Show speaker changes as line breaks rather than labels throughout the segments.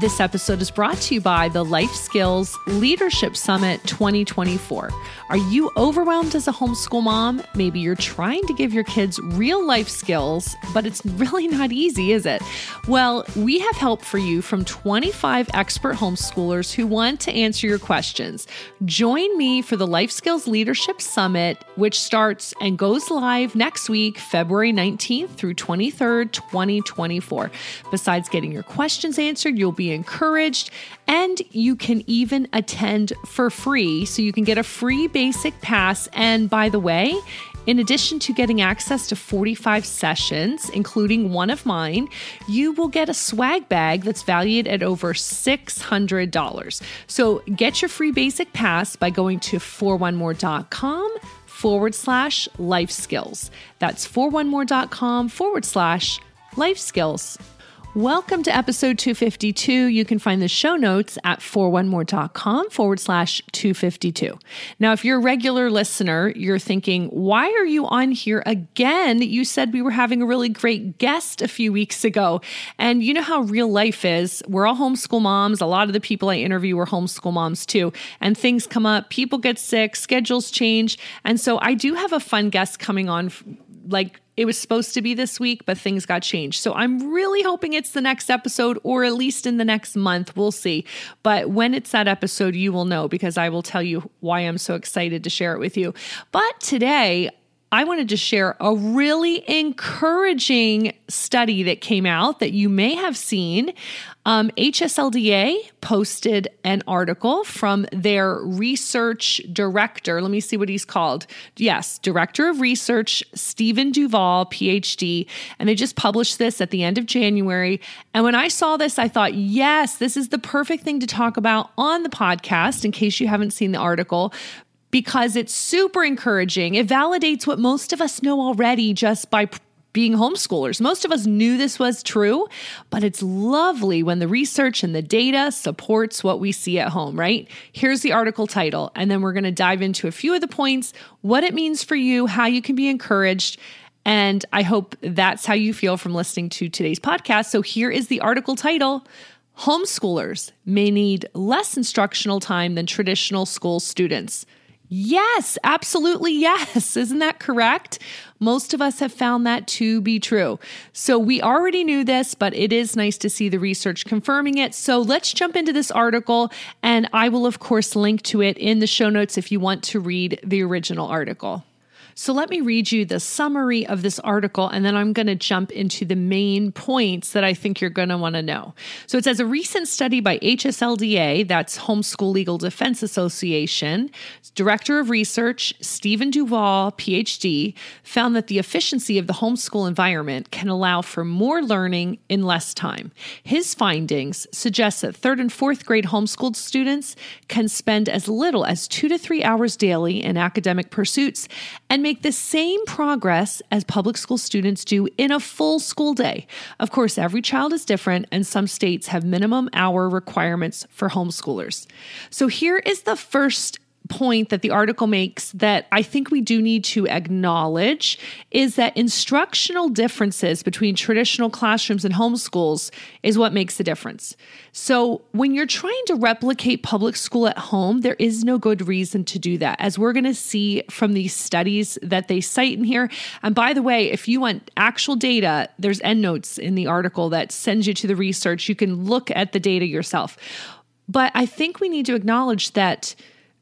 This episode is brought to you by the Life Skills Leadership Summit 2024. Are you overwhelmed as a homeschool mom? Maybe you're trying to give your kids real life skills, but it's really not easy, is it? Well, we have help for you from 25 expert homeschoolers who want to answer your questions. Join me for the Life Skills Leadership Summit, which starts and goes live next week, February 19th through 23rd, 2024. Besides getting your questions answered, you'll be be encouraged, and you can even attend for free. So you can get a free basic pass. And by the way, in addition to getting access to 45 sessions, including one of mine, you will get a swag bag that's valued at over $600. So get your free basic pass by going to 4onemore.com forward slash life skills. That's 4onemore.com forward slash life skills. Welcome to episode 252. You can find the show notes at 4onemore.com forward slash 252. Now, if you're a regular listener, you're thinking, why are you on here again? You said we were having a really great guest a few weeks ago. And you know how real life is. We're all homeschool moms. A lot of the people I interview are homeschool moms too. And things come up, people get sick, schedules change. And so I do have a fun guest coming on like it was supposed to be this week, but things got changed. So I'm really hoping it's the next episode or at least in the next month. We'll see. But when it's that episode, you will know because I will tell you why I'm so excited to share it with you. But today, I wanted to share a really encouraging study that came out that you may have seen. Um, HSLDA posted an article from their research director. Let me see what he's called. Yes, Director of Research, Steven Duvall, PhD. And they just published this at the end of January. And when I saw this, I thought, yes, this is the perfect thing to talk about on the podcast in case you haven't seen the article because it's super encouraging. It validates what most of us know already just by being homeschoolers. Most of us knew this was true, but it's lovely when the research and the data supports what we see at home, right? Here's the article title, and then we're going to dive into a few of the points, what it means for you, how you can be encouraged. And I hope that's how you feel from listening to today's podcast. So here is the article title Homeschoolers may need less instructional time than traditional school students. Yes, absolutely yes. Isn't that correct? Most of us have found that to be true. So we already knew this, but it is nice to see the research confirming it. So let's jump into this article, and I will, of course, link to it in the show notes if you want to read the original article. So let me read you the summary of this article, and then I'm going to jump into the main points that I think you're going to want to know. So it says a recent study by HSLDA, that's Homeschool Legal Defense Association, Director of Research Steven Duvall, PhD, found that the efficiency of the homeschool environment can allow for more learning in less time. His findings suggest that third and fourth grade homeschooled students can spend as little as two to three hours daily in academic pursuits and make the same progress as public school students do in a full school day. Of course, every child is different, and some states have minimum hour requirements for homeschoolers. So here is the first point that the article makes that I think we do need to acknowledge is that instructional differences between traditional classrooms and homeschools is what makes the difference. So, when you're trying to replicate public school at home, there is no good reason to do that, as we're going to see from these studies that they cite in here. And by the way, if you want actual data, there's endnotes in the article that sends you to the research. You can look at the data yourself. But I think we need to acknowledge that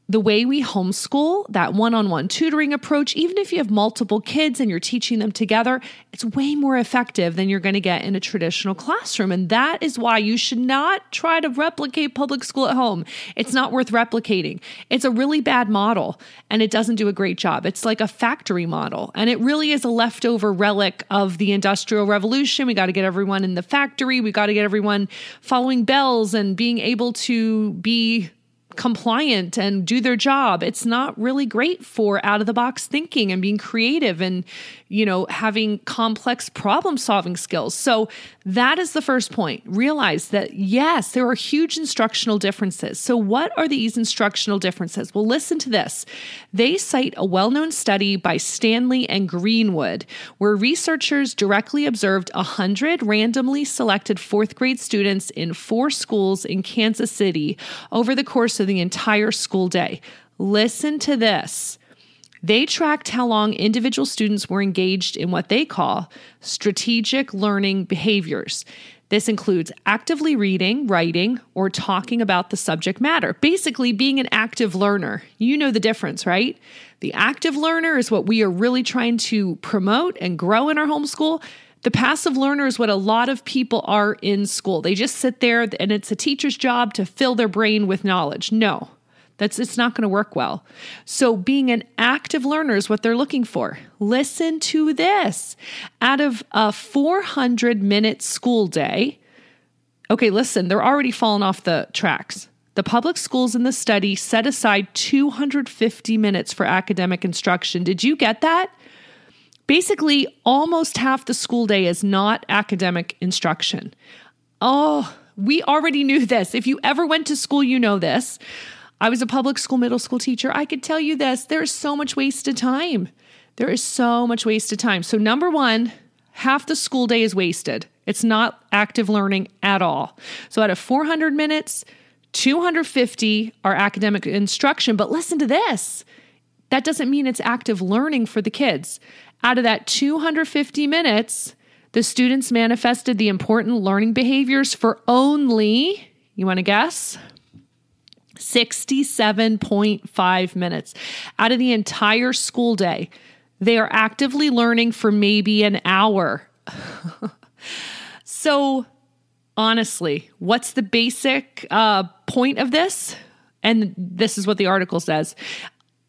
the way we homeschool, that one on one tutoring approach, even if you have multiple kids and you're teaching them together, it's way more effective than you're going to get in a traditional classroom. And that is why you should not try to replicate public school at home. It's not worth replicating. It's a really bad model and it doesn't do a great job. It's like a factory model and it really is a leftover relic of the Industrial Revolution. We got to get everyone in the factory, we got to get everyone following bells and being able to be compliant and do their job. It's not really great for out of the box thinking and being creative and, you know, having complex problem solving skills. So that is the first point. Realize that yes, there are huge instructional differences. So what are these instructional differences? Well, listen to this. They cite a well known study by Stanley and Greenwood, where researchers directly observed 100 randomly selected fourth grade students in four schools in Kansas City over the course of the entire school day. Listen to this. They tracked how long individual students were engaged in what they call strategic learning behaviors. This includes actively reading, writing, or talking about the subject matter. Basically, being an active learner. You know the difference, right? The active learner is what we are really trying to promote and grow in our homeschool. The passive learner is what a lot of people are in school. They just sit there and it's a teacher's job to fill their brain with knowledge. No, that's it's not going to work well. So being an active learner is what they're looking for. Listen to this. Out of a 400 minute school day, okay, listen, they're already falling off the tracks. The public schools in the study set aside 250 minutes for academic instruction. Did you get that? Basically, almost half the school day is not academic instruction. Oh, we already knew this. If you ever went to school, you know this. I was a public school middle school teacher. I could tell you this there's so much wasted time. There is so much wasted time. So, number one, half the school day is wasted. It's not active learning at all. So, out of 400 minutes, 250 are academic instruction. But listen to this that doesn't mean it's active learning for the kids. Out of that 250 minutes, the students manifested the important learning behaviors for only, you want to guess? 67.5 minutes out of the entire school day. They are actively learning for maybe an hour. so, honestly, what's the basic uh, point of this? And this is what the article says.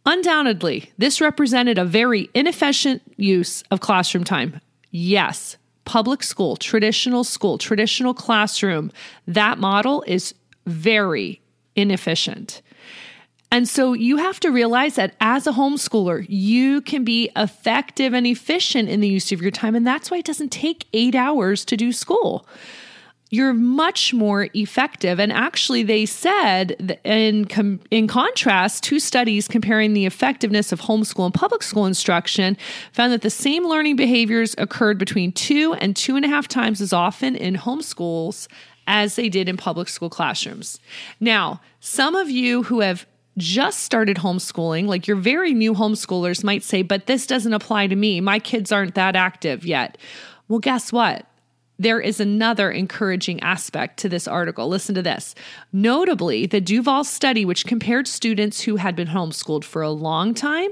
Undoubtedly, this represented a very inefficient use of classroom time. Yes, public school, traditional school, traditional classroom, that model is very inefficient. And so you have to realize that as a homeschooler, you can be effective and efficient in the use of your time. And that's why it doesn't take eight hours to do school. You're much more effective. And actually, they said in, com- in contrast, two studies comparing the effectiveness of homeschool and public school instruction found that the same learning behaviors occurred between two and two and a half times as often in homeschools as they did in public school classrooms. Now, some of you who have just started homeschooling, like your very new homeschoolers might say, but this doesn't apply to me. My kids aren't that active yet. Well, guess what? There is another encouraging aspect to this article. Listen to this. Notably, the Duvall study, which compared students who had been homeschooled for a long time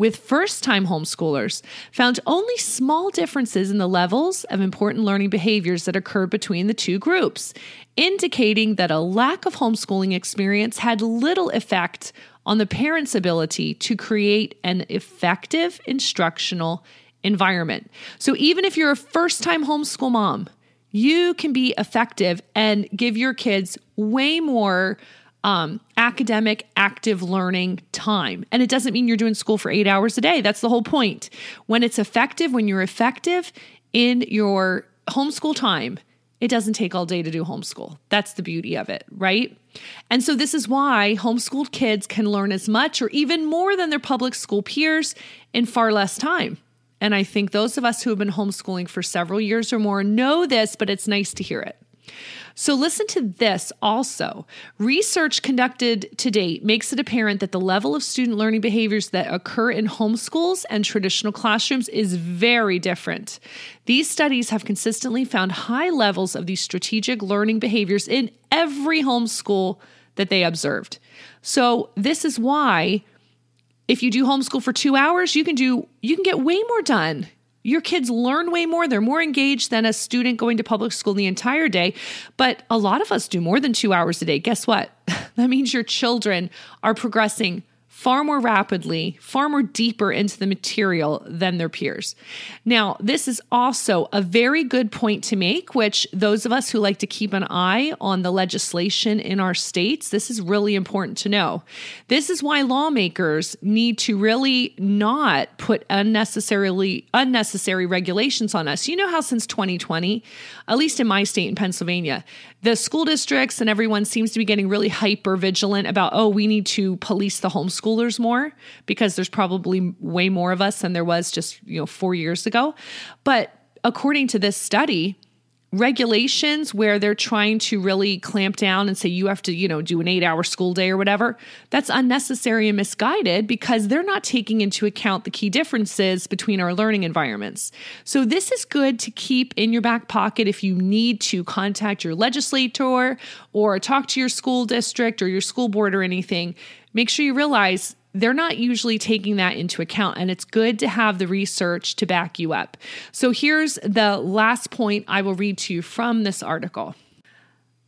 with first time homeschoolers found only small differences in the levels of important learning behaviors that occurred between the two groups, indicating that a lack of homeschooling experience had little effect on the parent's ability to create an effective instructional environment. So even if you're a first time homeschool mom, you can be effective and give your kids way more um, academic active learning time. And it doesn't mean you're doing school for eight hours a day. That's the whole point. When it's effective, when you're effective in your homeschool time, it doesn't take all day to do homeschool. That's the beauty of it, right? And so, this is why homeschooled kids can learn as much or even more than their public school peers in far less time. And I think those of us who have been homeschooling for several years or more know this, but it's nice to hear it. So, listen to this also. Research conducted to date makes it apparent that the level of student learning behaviors that occur in homeschools and traditional classrooms is very different. These studies have consistently found high levels of these strategic learning behaviors in every homeschool that they observed. So, this is why if you do homeschool for 2 hours, you can do you can get way more done your kids learn way more. They're more engaged than a student going to public school the entire day. But a lot of us do more than two hours a day. Guess what? that means your children are progressing far more rapidly, far more deeper into the material than their peers. Now, this is also a very good point to make, which those of us who like to keep an eye on the legislation in our states, this is really important to know. This is why lawmakers need to really not put unnecessarily unnecessary regulations on us. You know how since 2020, at least in my state in Pennsylvania, the school districts and everyone seems to be getting really hyper vigilant about, oh, we need to police the homeschoolers more because there's probably way more of us than there was just, you know, four years ago. But according to this study, regulations where they're trying to really clamp down and say you have to, you know, do an 8-hour school day or whatever, that's unnecessary and misguided because they're not taking into account the key differences between our learning environments. So this is good to keep in your back pocket if you need to contact your legislator or talk to your school district or your school board or anything. Make sure you realize they're not usually taking that into account. And it's good to have the research to back you up. So here's the last point I will read to you from this article.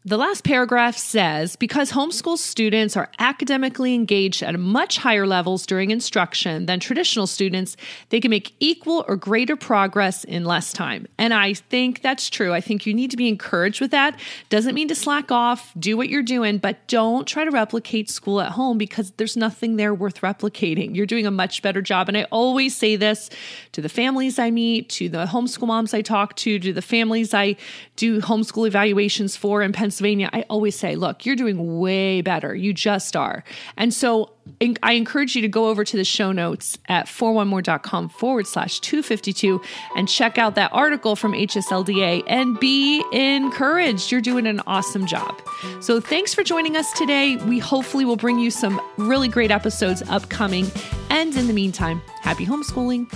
The last paragraph says because homeschool students are academically engaged at much higher levels during instruction than traditional students, they can make equal or greater progress in less time. And I think that's true. I think you need to be encouraged with that. Doesn't mean to slack off, do what you're doing, but don't try to replicate school at home because there's nothing there worth replicating. You're doing a much better job. And I always say this to the families I meet, to the homeschool moms I talk to, to the families I do homeschool evaluations for in Pennsylvania Pennsylvania, I always say, look, you're doing way better. You just are. And so I encourage you to go over to the show notes at 4onemore.com forward slash 252 and check out that article from HSLDA and be encouraged. You're doing an awesome job. So thanks for joining us today. We hopefully will bring you some really great episodes upcoming. And in the meantime, happy homeschooling.